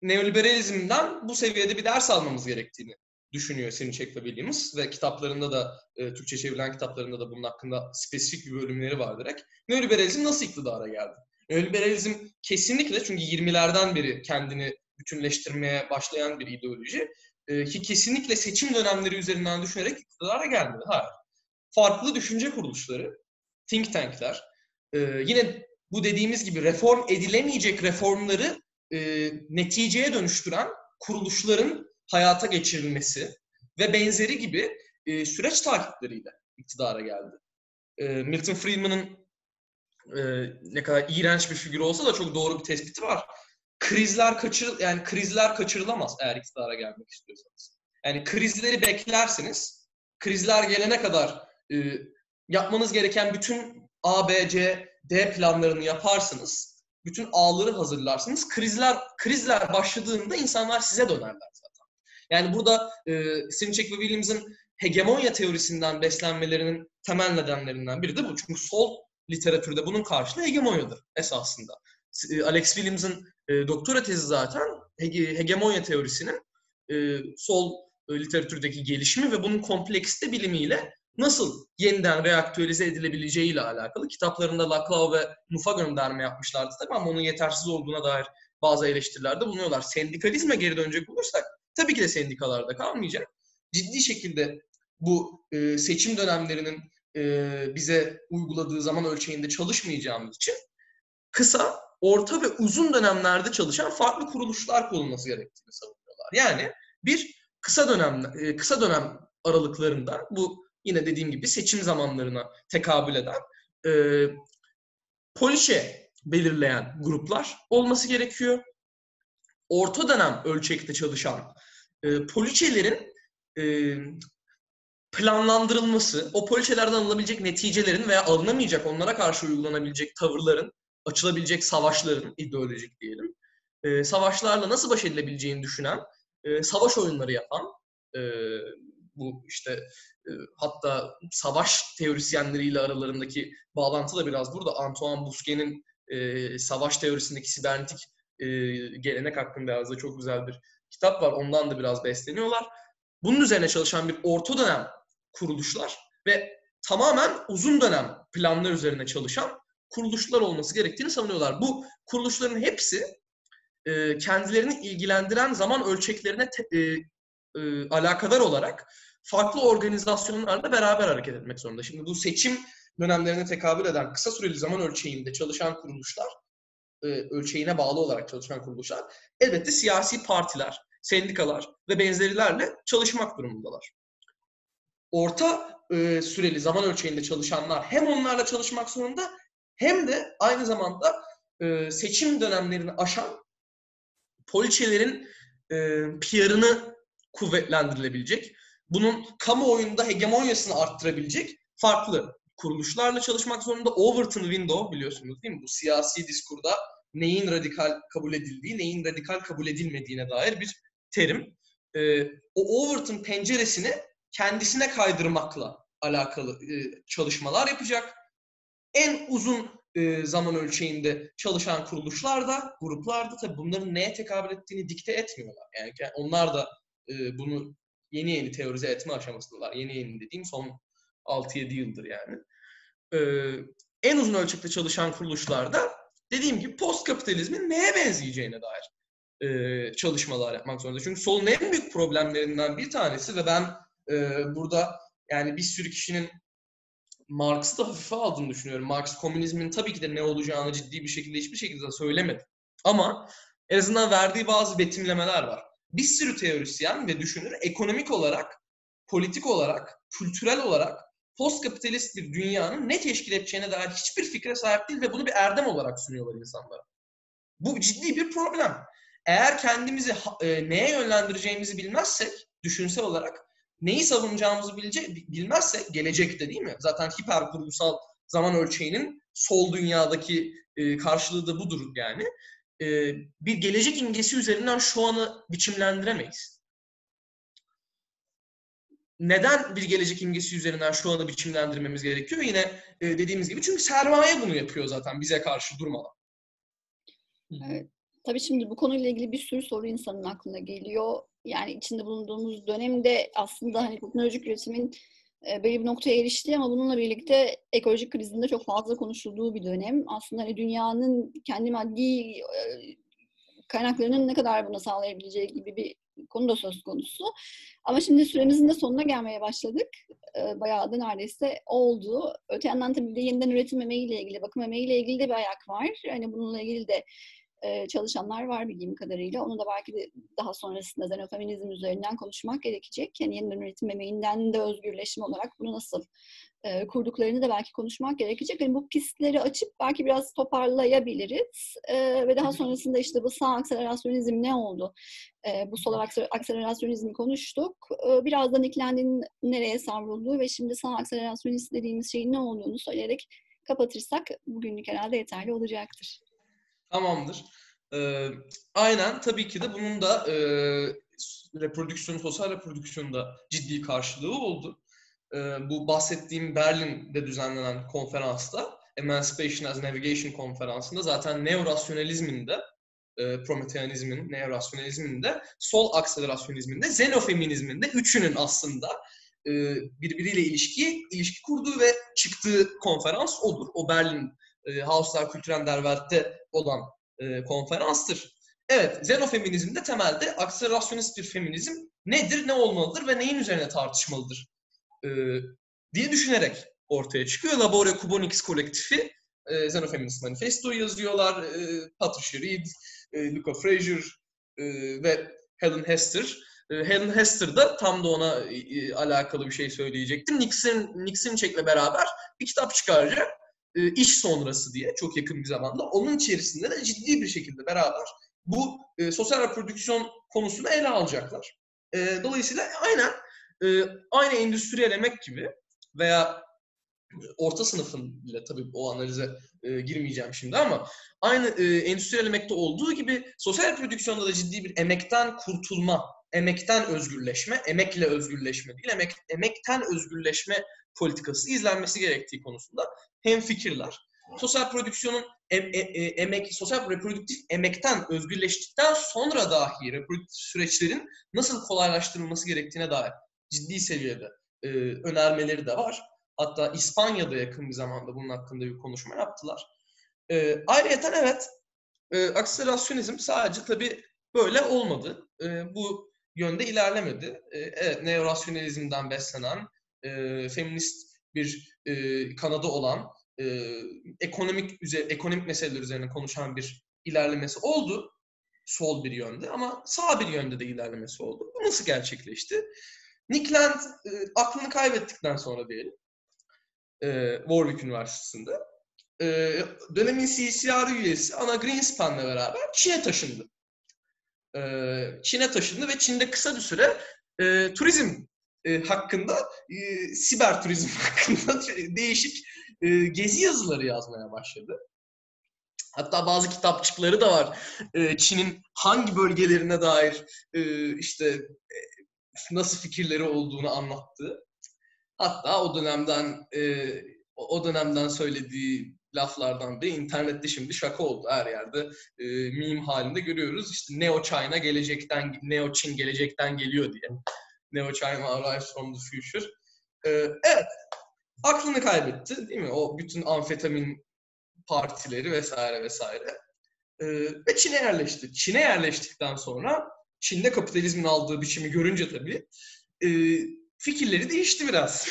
neoliberalizmden bu seviyede bir ders almamız gerektiğini düşünüyor Siniçek ve Williams ve kitaplarında da e, Türkçe çevrilen kitaplarında da bunun hakkında spesifik bir bölümleri var direkt. Neoliberalizm nasıl iktidara geldi? Neoliberalizm kesinlikle çünkü 20'lerden beri kendini bütünleştirmeye başlayan bir ideoloji e, ki kesinlikle seçim dönemleri üzerinden düşünerek iktidara gelmedi. Hayır. Farklı düşünce kuruluşları, think tankler, e, yine bu dediğimiz gibi reform edilemeyecek reformları e, neticeye dönüştüren kuruluşların hayata geçirilmesi ve benzeri gibi süreç takipleriyle iktidara geldi. Milton Friedman'ın e, ne kadar iğrenç bir figür olsa da çok doğru bir tespiti var. Krizler kaçır yani krizler kaçırılamaz eğer iktidara gelmek istiyorsanız. Yani krizleri beklersiniz. Krizler gelene kadar e, yapmanız gereken bütün A, B, C, D planlarını yaparsınız. Bütün A'ları hazırlarsınız. Krizler krizler başladığında insanlar size dönerler zaten. Yani burada e, Simcek ve Williams'ın hegemonya teorisinden beslenmelerinin temel nedenlerinden biri de bu. Çünkü sol literatürde bunun karşılığı hegemonyadır esasında. E, Alex Williams'ın e, doktora tezi zaten hege, hegemonya teorisinin e, sol e, literatürdeki gelişimi ve bunun kompleksite bilimiyle nasıl yeniden reaktüelize edilebileceğiyle alakalı. Kitaplarında Laclau ve Nuff'a gönderme yapmışlardı tabii ama onun yetersiz olduğuna dair bazı eleştirilerde bulunuyorlar. Sendikalizme geri dönecek olursak tabii ki de sendikalarda kalmayacak. Ciddi şekilde bu e, seçim dönemlerinin e, bize uyguladığı zaman ölçeğinde çalışmayacağımız için kısa orta ve uzun dönemlerde çalışan farklı kuruluşlar kurulması gerektiğini savunuyorlar. Yani bir kısa dönem e, kısa dönem aralıklarında bu yine dediğim gibi seçim zamanlarına tekabül eden e, poliçe belirleyen gruplar olması gerekiyor. Orta dönem ölçekte çalışan e, poliçelerin e, planlandırılması, o poliçelerden alınabilecek neticelerin veya alınamayacak, onlara karşı uygulanabilecek tavırların, açılabilecek savaşların, ideolojik diyelim, e, savaşlarla nasıl baş edilebileceğini düşünen, e, savaş oyunları yapan, e, bu işte e, hatta savaş teorisyenleriyle aralarındaki bağlantı da biraz burada. Antoine Bousquet'in e, savaş teorisindeki sibernetik e, gelenek hakkında yazdığı çok güzel bir kitap var. Ondan da biraz besleniyorlar. Bunun üzerine çalışan bir orta dönem kuruluşlar ve tamamen uzun dönem planlar üzerine çalışan kuruluşlar olması gerektiğini savunuyorlar. Bu kuruluşların hepsi e, kendilerini ilgilendiren zaman ölçeklerine te, e, e, alakadar olarak farklı organizasyonlarla beraber hareket etmek zorunda. Şimdi bu seçim dönemlerine tekabül eden kısa süreli zaman ölçeğinde çalışan kuruluşlar, e, ölçeğine bağlı olarak çalışan kuruluşlar elbette siyasi partiler, sendikalar ve benzerilerle çalışmak durumundalar. Orta e, süreli zaman ölçeğinde çalışanlar hem onlarla çalışmak zorunda hem de aynı zamanda e, seçim dönemlerini aşan poliçelerin e, PR'ını kuvvetlendirilebilecek, bunun kamuoyunda hegemonyasını arttırabilecek farklı kuruluşlarla çalışmak zorunda. Overton window biliyorsunuz değil mi? Bu siyasi diskurda neyin radikal kabul edildiği, neyin radikal kabul edilmediğine dair bir terim. Ee, o Overton penceresini kendisine kaydırmakla alakalı e, çalışmalar yapacak. En uzun e, zaman ölçeğinde çalışan kuruluşlar da, gruplar da tabii bunların neye tekabül ettiğini dikte etmiyorlar. Yani onlar da e, bunu yeni yeni teorize etme aşamasındalar. Yeni yeni dediğim son 6-7 yıldır yani. Ee, en uzun ölçekte çalışan kuruluşlarda dediğim gibi post kapitalizmin neye benzeyeceğine dair e, çalışmalar yapmak zorunda. Çünkü solun en büyük problemlerinden bir tanesi ve ben e, burada yani bir sürü kişinin Marx'ı da hafife aldığını düşünüyorum. Marx komünizmin tabii ki de ne olacağını ciddi bir şekilde hiçbir şekilde söylemedi. Ama en azından verdiği bazı betimlemeler var. Bir sürü teorisyen ve düşünür ekonomik olarak, politik olarak, kültürel olarak post kapitalist bir dünyanın ne teşkil edeceğine dair hiçbir fikre sahip değil ve bunu bir erdem olarak sunuyorlar insanlara. Bu ciddi bir problem. Eğer kendimizi e, neye yönlendireceğimizi bilmezsek, düşünsel olarak neyi savunacağımızı bilecek, bilmezsek gelecekte değil mi? Zaten hiper kurgusal zaman ölçeğinin sol dünyadaki e, karşılığı da budur yani. E, bir gelecek imgesi üzerinden şu anı biçimlendiremeyiz neden bir gelecek imgesi üzerinden şu anı biçimlendirmemiz gerekiyor? Yine e, dediğimiz gibi çünkü sermaye bunu yapıyor zaten bize karşı durmadan. Evet. Tabii şimdi bu konuyla ilgili bir sürü soru insanın aklına geliyor. Yani içinde bulunduğumuz dönemde aslında hani teknolojik üretimin e, belli bir noktaya erişti ama bununla birlikte ekolojik krizinde çok fazla konuşulduğu bir dönem. Aslında hani dünyanın kendi maddi e, kaynaklarının ne kadar buna sağlayabileceği gibi bir konu da söz konusu. Ama şimdi süremizin de sonuna gelmeye başladık. Ee, bayağı da neredeyse oldu. Öte yandan tabii de yeniden üretim emeğiyle ilgili, bakım emeğiyle ilgili de bir ayak var. Hani bununla ilgili de e, çalışanlar var bildiğim kadarıyla. Onu da belki de daha sonrasında xenofeminizm üzerinden konuşmak gerekecek. Yani yeniden üretim emeğinden de özgürleşme olarak bunu nasıl e, kurduklarını da belki konuşmak gerekecek. Yani bu pistleri açıp belki biraz toparlayabiliriz. E, ve daha sonrasında işte bu sağ akselerasyonizm ne oldu? E, bu sol akselerasyonizmi konuştuk. E, birazdan iklendiğinin nereye savrulduğu ve şimdi sağ akselerasyonist dediğimiz şeyin ne olduğunu söyleyerek kapatırsak bugünlük herhalde yeterli olacaktır. Tamamdır. Ee, aynen tabii ki de bunun da e, reprodüksiyon, sosyal reprodüksiyonda ciddi karşılığı oldu. E, bu bahsettiğim Berlin'de düzenlenen konferansta Emancipation as Navigation konferansında zaten neorasyonalizmin de e, Prometheanizmin, neorasyonalizmin de sol akselerasyonizmin de xenofeminizmin de üçünün aslında e, birbiriyle ilişki ilişki kurduğu ve çıktığı konferans odur. O Berlin e, Hauslar Kültüren Derwelt'te olan e, konferanstır. Evet, xenofeminizm de temelde akselerasyonist bir feminizm nedir, ne olmalıdır ve neyin üzerine tartışmalıdır e, diye düşünerek ortaya çıkıyor. Labore Kubonix kolektifi e, Xenofeminist Manifesto yazıyorlar. E, Patricia Reed, e, Luca Frazier e, ve Helen Hester. E, Helen Hester da tam da ona e, alakalı bir şey söyleyecektim. Nixon, Nixon Çek'le beraber bir kitap çıkaracak. E, iş sonrası diye çok yakın bir zamanda. Onun içerisinde de ciddi bir şekilde beraber bu e, sosyal reprodüksiyon konusunu ele alacaklar. E, dolayısıyla aynen e, aynı endüstriyel emek gibi veya orta sınıfın bile tabii o analize e, girmeyeceğim şimdi ama aynı e, endüstriyel emekte olduğu gibi sosyal reprodüksiyonda da ciddi bir emekten kurtulma, emekten özgürleşme, emekle özgürleşme değil, emek, emekten özgürleşme politikası izlenmesi gerektiği konusunda hem fikirler. Sosyal prodüksiyonun em, e, e, emek, sosyal reprodüktif emekten özgürleştikten sonra dahi reprodüktif süreçlerin nasıl kolaylaştırılması gerektiğine dair ciddi seviyede e, önermeleri de var. Hatta İspanya'da yakın bir zamanda bunun hakkında bir konuşma yaptılar. E, ayrıca evet, e, akselerasyonizm sadece tabii böyle olmadı. E, bu yönde ilerlemedi. E, evet, neorasyonalizmden beslenen, e, feminist bir e, kanadı olan, e, ekonomik üzeri, ekonomik meseleler üzerine konuşan bir ilerlemesi oldu sol bir yönde ama sağ bir yönde de ilerlemesi oldu. Bu nasıl gerçekleşti? Nick Land e, aklını kaybettikten sonra diyelim e, Warwick Üniversitesi'nde e, dönemin CCR üyesi Ana Greenspan'la beraber Çin'e taşındı. E, Çin'e taşındı ve Çin'de kısa bir süre e, turizm e, hakkında, e, siber turizm hakkında değişik e, gezi yazıları yazmaya başladı. Hatta bazı kitapçıkları da var. E, Çin'in hangi bölgelerine dair e, işte e, nasıl fikirleri olduğunu anlattığı. Hatta o dönemden o dönemden söylediği laflardan biri internette şimdi şaka oldu her yerde. E, meme halinde görüyoruz. İşte Neo China gelecekten Neo Çin gelecekten geliyor diye. Neo China arrives from the future. E, evet. Aklını kaybetti değil mi? O bütün amfetamin partileri vesaire vesaire. E, ve Çin'e yerleşti. Çin'e yerleştikten sonra Çin'de kapitalizmin aldığı biçimi görünce tabii e, fikirleri değişti biraz.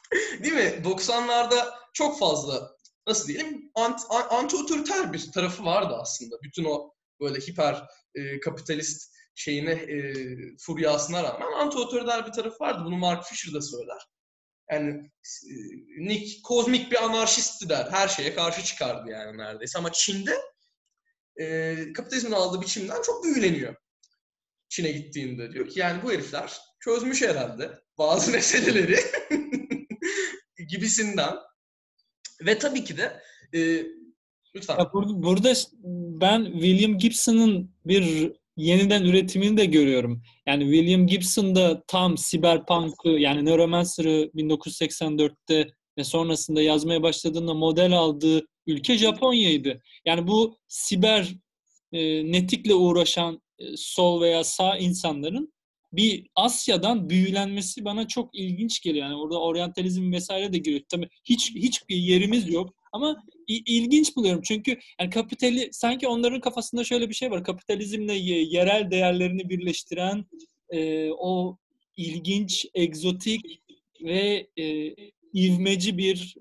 Değil mi? 90'larda çok fazla nasıl diyelim anti, anti otoriter bir tarafı vardı aslında. Bütün o böyle hiper e, kapitalist şeyine e, furyasına rağmen anti otoriter bir tarafı vardı. Bunu Mark Fisher da söyler. Yani e, Nick kozmik bir anarşistti der. Her şeye karşı çıkardı yani neredeyse. Ama Çin'de e, kapitalizmin aldığı biçimden çok büyüleniyor. Çin'e gittiğinde diyor ki yani bu herifler çözmüş herhalde bazı meseleleri gibisinden. Ve tabii ki de e, lütfen. Ya burada, burada ben William Gibson'ın bir yeniden üretimini de görüyorum. Yani William Gibson da tam Cyberpunk'ı yani Neuromancer'ı 1984'te ve sonrasında yazmaya başladığında model aldığı ülke Japonya'ydı. Yani bu siber e, netikle uğraşan e, sol veya sağ insanların bir Asya'dan büyülenmesi bana çok ilginç geliyor. Yani orada oryantalizm vesaire de giriyor. Tabii hiç hiçbir yerimiz yok ama ilginç buluyorum. Çünkü yani kapitali sanki onların kafasında şöyle bir şey var. Kapitalizmle yerel değerlerini birleştiren e, o ilginç, egzotik ve e, ivmeci bir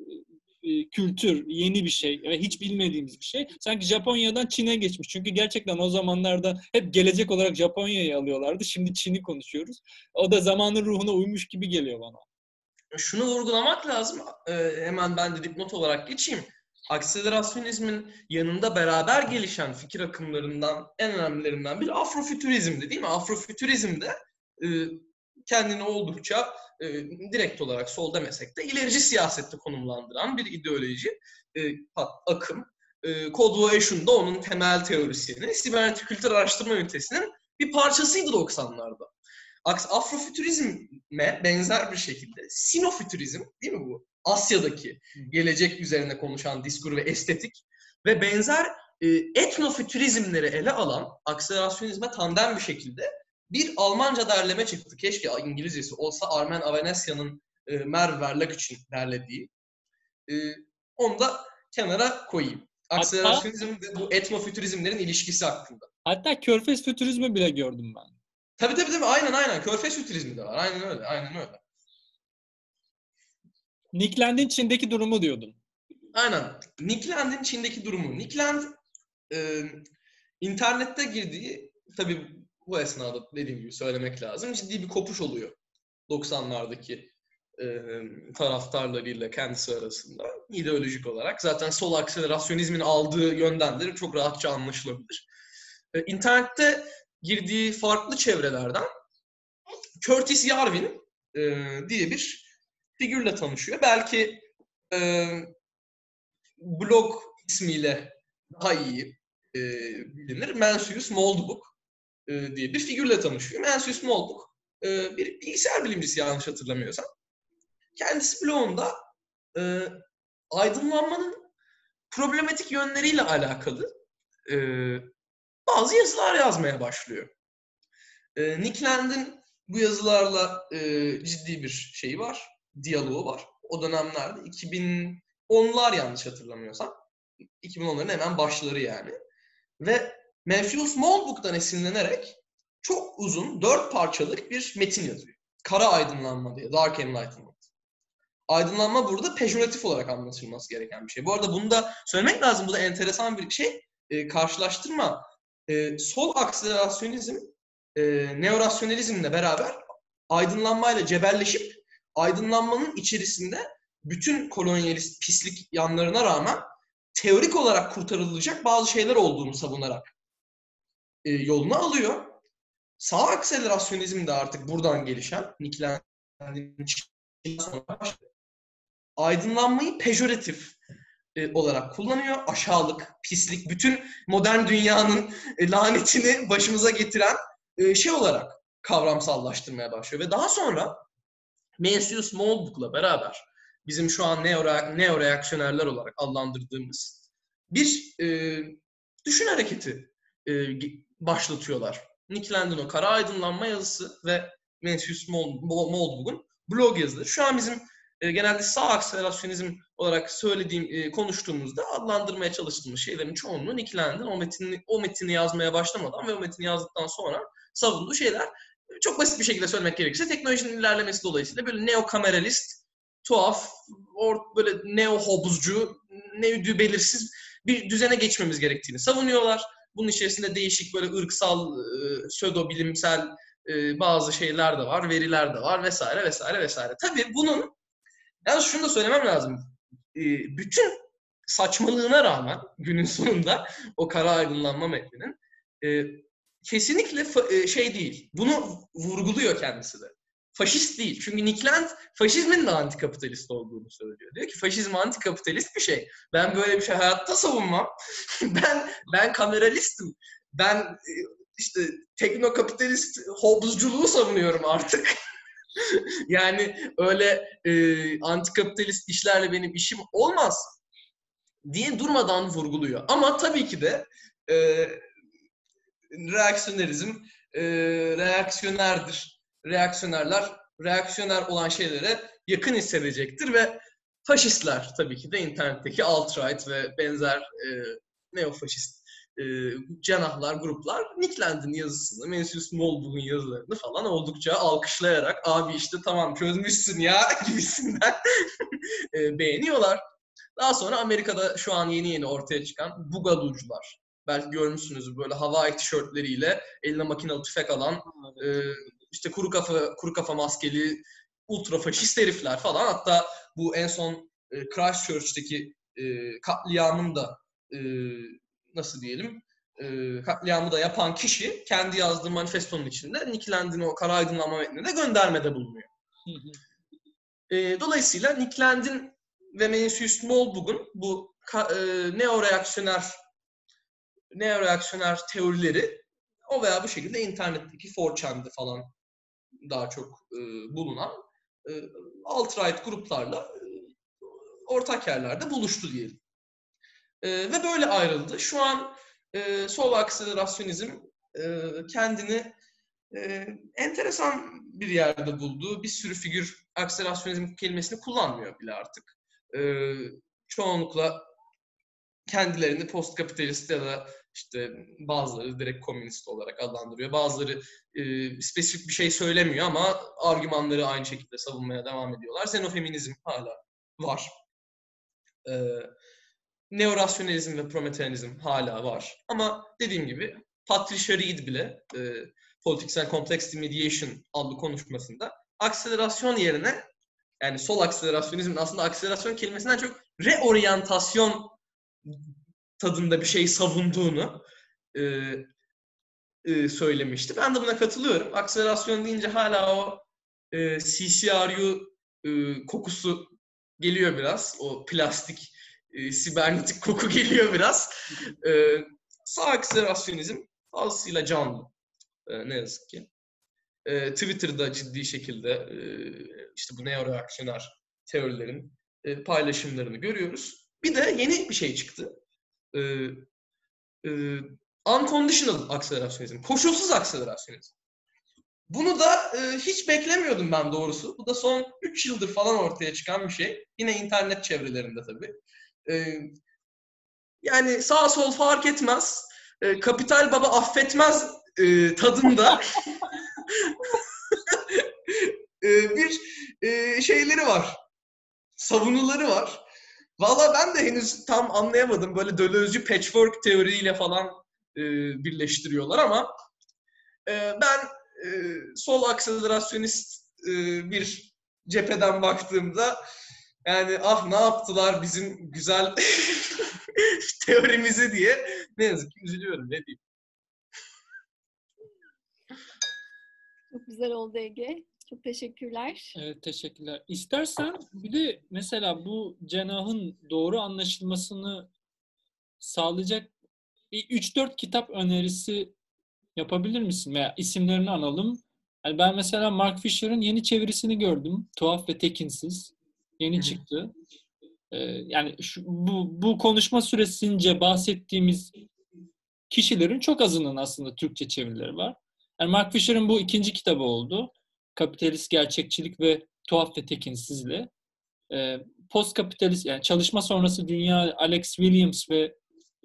e, kültür, yeni bir şey ve hiç bilmediğimiz bir şey. Sanki Japonya'dan Çin'e geçmiş. Çünkü gerçekten o zamanlarda hep gelecek olarak Japonya'yı alıyorlardı. Şimdi Çin'i konuşuyoruz. O da zamanın ruhuna uymuş gibi geliyor bana. Şunu vurgulamak lazım. Ee, hemen ben de dipnot olarak geçeyim. Akselerasyonizmin yanında beraber gelişen fikir akımlarından en önemlilerinden biri Afrofütürizmdi değil mi? Afrofütürizmde e, kendini oldukça e, direkt olarak sol demesek de ilerici siyasette konumlandıran bir ideoloji, e, akım. E, Eshel'ın da onun temel teorisyeni, sibernetik kültür araştırma ünitesinin bir parçasıydı 90'larda. Afrofütürizme benzer bir şekilde sinofütürizm değil mi bu? Asya'daki gelecek üzerine konuşan diskur ve estetik ve benzer e, etnofütürizmleri ele alan akselerasyonizme tandem bir şekilde bir Almanca derleme çıktı. Keşke İngilizcesi olsa Armen Avanesyan'ın e, Merv Verlak derlediği. E, onu da kenara koyayım. Akselerasyonizm ve bu etnofütürizmlerin ilişkisi hakkında. Hatta körfez fütürizmi bile gördüm ben. Tabii tabii tabii aynen aynen. Körfez fütürizmi de var. Aynen öyle. Aynen öyle. Nick Land'in Çin'deki durumu diyordun. Aynen. Nick Land'in Çin'deki durumu. Nick Land e, internette girdiği tabii bu esnada dediğim gibi söylemek lazım. Ciddi bir kopuş oluyor. 90'lardaki e, taraftarlarıyla kendisi arasında ideolojik olarak. Zaten sol akselerasyonizmin aldığı yöndenleri çok rahatça anlaşılabilir. E, internette girdiği farklı çevrelerden Curtis Yarvin e, diye bir figürle tanışıyor. Belki e, blog ismiyle daha iyi e, bilinir. Mencius Moldbuk e, diye bir figürle tanışıyor. Mencius Moldbuk e, bir bilgisayar bilimcisi yanlış hatırlamıyorsam. Kendisi blogunda e, aydınlanmanın problematik yönleriyle alakalı e, bazı yazılar yazmaya başlıyor. E, Nick Land'in bu yazılarla e, ciddi bir şey var, diyaloğu var. O dönemlerde 2010'lar yanlış hatırlamıyorsam. 2010'ların hemen başları yani. Ve Mencius Moldbuk'tan esinlenerek çok uzun, dört parçalık bir metin yazıyor. Kara aydınlanma diye, Dark Enlightenment. Aydınlanma burada pejoratif olarak anlatılması gereken bir şey. Bu arada bunu da söylemek lazım. Bu da enteresan bir şey. E, karşılaştırma. E, sol akselerasyonizm e, neorasyonalizmle beraber aydınlanmayla cebelleşip aydınlanmanın içerisinde bütün kolonyalist pislik yanlarına rağmen teorik olarak kurtarılacak bazı şeyler olduğunu savunarak e, yolunu alıyor. Sağ akselerasyonizm de artık buradan gelişen Nickland'in aydınlanmayı pejoratif e, olarak kullanıyor. Aşağılık, pislik, bütün modern dünyanın e, lanetini başımıza getiren e, şey olarak kavramsallaştırmaya başlıyor. Ve daha sonra Mencius Moldbuk'la beraber bizim şu an neo, neo reaksiyonerler olarak adlandırdığımız bir e, düşün hareketi e, başlatıyorlar. Nick Landon o kara aydınlanma yazısı ve Mencius Moldbuk'un blog yazıları. Şu an bizim e, genelde sağ akselerasyonizm olarak söylediğim, e, konuştuğumuzda adlandırmaya çalıştığımız şeylerin çoğunluğu Nick Landon o metini, o metini yazmaya başlamadan ve o metini yazdıktan sonra savunduğu şeyler çok basit bir şekilde söylemek gerekirse teknolojinin ilerlemesi dolayısıyla böyle neo-kameralist, tuhaf, or, böyle neo-hobuzcu, ne belirsiz bir düzene geçmemiz gerektiğini savunuyorlar. Bunun içerisinde değişik böyle ırksal, e, södo bilimsel e, bazı şeyler de var, veriler de var vesaire vesaire vesaire. Tabii bunun, yani şunu da söylemem lazım. E, bütün saçmalığına rağmen günün sonunda o kara aydınlanma metninin e, kesinlikle e, şey değil. Bunu vurguluyor kendisi de. Faşist değil. Çünkü Nikland faşizmin de antikapitalist olduğunu söylüyor. Diyor ki faşizm antikapitalist bir şey. Ben böyle bir şey hayatta savunmam. ben ben kameralistim. Ben e, işte teknokapitalist hobuzculuğu savunuyorum artık. yani öyle e, antikapitalist işlerle benim işim olmaz diye durmadan vurguluyor. Ama tabii ki de e, reaksiyonerizm e, reaksiyonerdir. Reaksiyonerler reaksiyoner olan şeylere yakın hissedecektir ve faşistler tabii ki de internetteki alt-right ve benzer e, neofaşist e, cenahlar, gruplar Nick Land'in yazısını, Mencius Moldbug'un yazılarını falan oldukça alkışlayarak abi işte tamam çözmüşsün ya gibisinden e, beğeniyorlar. Daha sonra Amerika'da şu an yeni yeni ortaya çıkan Bugaducular belki görmüşsünüz böyle Hawaii tişörtleriyle eline makinalı tüfek alan e, işte kuru kafa kuru kafa maskeli ultra faşist herifler falan. Hatta bu en son e, Christchurch'teki e, katliamın da e, nasıl diyelim e, katliamı da yapan kişi kendi yazdığı manifestonun içinde Nick Land'in o kara aydınlanma metnine de göndermede bulunuyor. e, dolayısıyla Nick Land'in ve Mencius Moldbug'un bu ka, e, neo reaksiyoner neoreaksiyoner teorileri o veya bu şekilde internetteki 4chan'de falan daha çok e, bulunan e, alt-right gruplarla e, ortak yerlerde buluştu diyelim. E, ve böyle ayrıldı. Şu an e, sol akselerasyonizm e, kendini e, enteresan bir yerde buldu. Bir sürü figür akselerasyonizm kelimesini kullanmıyor bile artık. E, çoğunlukla kendilerini post kapitalist ya da işte bazıları direkt komünist olarak adlandırıyor. Bazıları e, spesifik bir şey söylemiyor ama argümanları aynı şekilde savunmaya devam ediyorlar. Xenofeminizm hala var. e, neorasyonalizm ve prometeanizm hala var. Ama dediğim gibi Patricia Reed bile e, Politics and Complexity Mediation adlı konuşmasında akselerasyon yerine yani sol akselerasyonizmin aslında akselerasyon kelimesinden çok reoryantasyon tadında bir şey savunduğunu e, e, söylemişti. Ben de buna katılıyorum. Akselerasyon deyince hala o e, CCRU e, kokusu geliyor biraz. O plastik, e, sibernetik koku geliyor biraz. E, sağ akselerasyonizm fazlasıyla canlı. E, ne yazık ki. E, Twitter'da ciddi şekilde e, işte bu neoreaksiyoner teorilerin e, paylaşımlarını görüyoruz. Bir de yeni bir şey çıktı. E, e, unconditional akselerasyonizm. Koşulsuz akselerasyonizm. Bunu da e, hiç beklemiyordum ben doğrusu. Bu da son 3 yıldır falan ortaya çıkan bir şey. Yine internet çevrelerinde tabii. E, yani sağ sol fark etmez. E, kapital baba affetmez e, tadında e, bir e, şeyleri var. Savunuları var. Valla ben de henüz tam anlayamadım. Böyle Dölozcu patchwork teoriyle falan e, birleştiriyorlar ama e, ben e, sol akselerasyonist e, bir cepheden baktığımda yani ah ne yaptılar bizim güzel teorimizi diye ne yazık ki üzülüyorum ne diyeyim. Çok güzel oldu Ege. Çok teşekkürler. Evet teşekkürler. İstersen bir de mesela bu cenahın doğru anlaşılmasını sağlayacak bir 3-4 kitap önerisi yapabilir misin? Veya isimlerini analım. Yani ben mesela Mark Fisher'ın yeni çevirisini gördüm. Tuhaf ve Tekinsiz. Yeni çıktı. Ee, yani şu, bu, bu konuşma süresince bahsettiğimiz kişilerin çok azının aslında Türkçe çevirileri var. Yani Mark Fisher'ın bu ikinci kitabı oldu. Kapitalist Gerçekçilik ve Tuhaf ve Tekinsizle. Ee, Post kapitalist yani çalışma sonrası dünya Alex Williams ve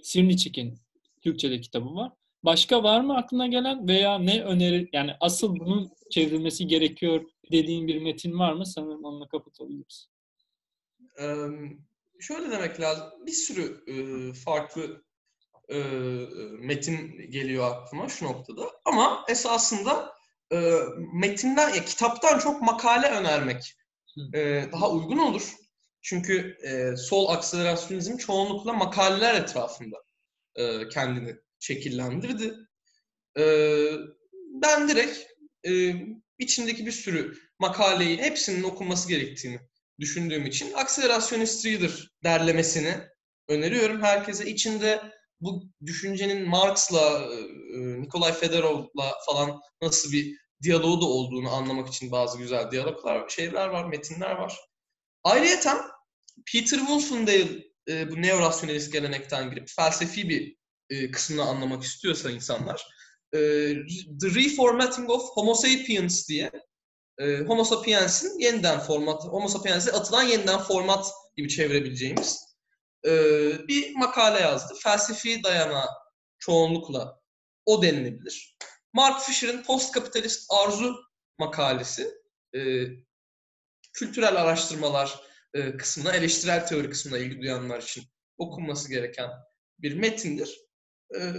Sirnichik'in Türkçe'de kitabı var. Başka var mı aklına gelen veya ne öneri yani asıl bunun çevrilmesi gerekiyor dediğin bir metin var mı? Sanırım onunla kapatabiliriz. Ee, şöyle demek lazım. Bir sürü e, farklı e, metin geliyor aklıma şu noktada. Ama esasında e, metinden, ya kitaptan çok makale önermek e, daha uygun olur. Çünkü e, sol akselerasyonizm çoğunlukla makaleler etrafında e, kendini şekillendirdi. E, ben direkt e, içindeki bir sürü makaleyi hepsinin okunması gerektiğini düşündüğüm için Accelerationist Reader derlemesini öneriyorum herkese. İçinde bu düşüncenin Marx'la, e, Nikolay Fedorov'la falan nasıl bir diyaloğu da olduğunu anlamak için bazı güzel diyaloglar, şeyler var, metinler var. Ayrıyeten Peter Wolfendale e, bu neorasyonelist gelenekten girip felsefi bir e, kısmını anlamak istiyorsa insanlar e, The Reformatting of Homo Sapiens diye e, Homo Sapiens'in yeniden format, Homo Sapiens'e atılan yeniden format gibi çevirebileceğimiz bir makale yazdı. Felsefi dayana çoğunlukla o denilebilir. Mark Fisher'ın Postkapitalist Arzu makalesi e, kültürel araştırmalar e, kısmına, eleştirel teori kısmına ilgi duyanlar için okunması gereken bir metindir. E,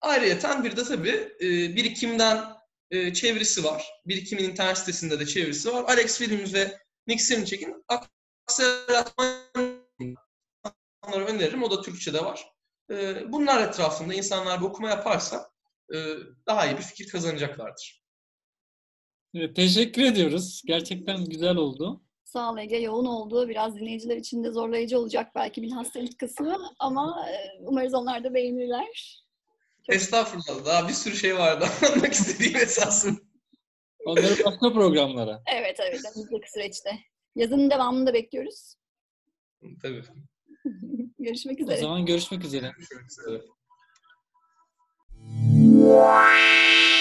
ayrıyeten bir de tabii e, birikimden e, çevirisi var. Birikimin internet sitesinde de çevirisi var. Alex Williams ve Nick Sirnicek'in akselerasyonları öneririm. O da Türkçe'de var. E, bunlar etrafında insanlar bir okuma yaparsa daha iyi bir fikir kazanacaklardır. Evet, teşekkür ediyoruz. Gerçekten güzel oldu. Sağ ol Ege. Yoğun olduğu biraz dinleyiciler için de zorlayıcı olacak belki bilhassa ilk kısmı ama e, umarız onlar da beğenirler. Estağfurullah. Daha bir sürü şey vardı anlatmak istediğim esasında. Onları başka programlara. Evet evet önümüzdeki süreçte. Yazının devamını da bekliyoruz. Tabii. Görüşmek O üzere. zaman görüşmek üzere. Görüşmek üzere. Wow.